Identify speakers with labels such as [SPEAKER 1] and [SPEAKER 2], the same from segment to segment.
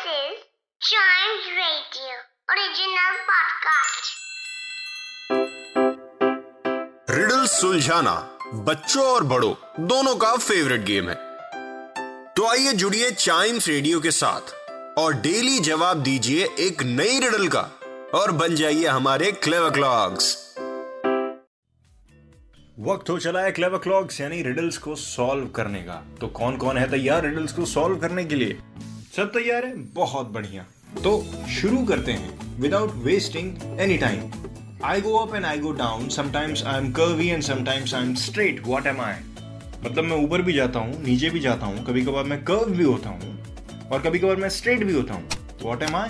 [SPEAKER 1] This is Chimes Radio original podcast.
[SPEAKER 2] Riddle सुलझाना बच्चों और बड़ों दोनों का फेवरेट गेम है। तो आइए जुड़िए चाइम्स रेडियो के साथ और डेली जवाब दीजिए एक नई रिडल का और बन जाइए हमारे क्लेव क्लॉक्स
[SPEAKER 3] वक्त हो चला है क्लेव क्लॉक्स यानी रिडल्स को सॉल्व करने का। तो कौन कौन है तैयार रिडल्स को सॉल्व करने के लिए? सब तैयार है? बहुत बढ़िया। तो शुरू करते हैं। Without wasting any time I go up and I go down sometimes I am curvy and sometimes I am straight what am I मतलब मैं ऊपर भी जाता हूँ नीचे भी जाता हूँ। कभी कभार मैं कर्व भी होता हूँ और कभी कभार मैं स्ट्रेट भी होता हूँ। What am I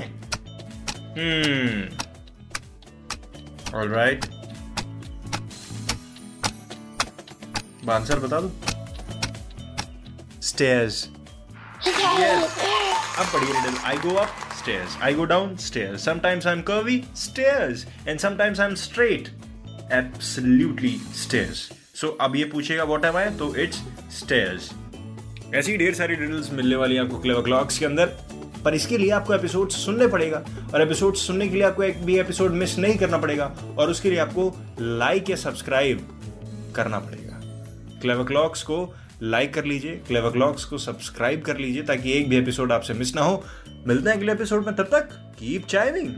[SPEAKER 3] all right answer बता दो। स्टेयर्स अब पढ़िए riddle I go up stairs. I go down, stairs. Sometimes i'm curvy, stairs. And sometimes i'm straight. Absolutely stairs. So, अब ये पूछेगा, what am I? तो it's stairs. ऐसी ढेर सारी रिडल्स मिलने वाली है आपको क्लेवर क्लॉक्स के अंदर। पर इसके लिए आपको एपिसोड सुनने पड़ेगा। और एपिसोड सुनने के लिए आपको एक भी एपिसोड मिस नहीं करना पड़ेगा। और उसके लिए आपको लाइक या सब्सक्राइब करना पड़ेगा। क्लेवर क्लॉक्स को लाइक कर लीजिए क्लेवर क्लॉक्स को सब्सक्राइब कर लीजिए ताकि एक भी एपिसोड आपसे मिस ना हो। मिलते हैं अगले एपिसोड में, तब तक कीप चाइविंग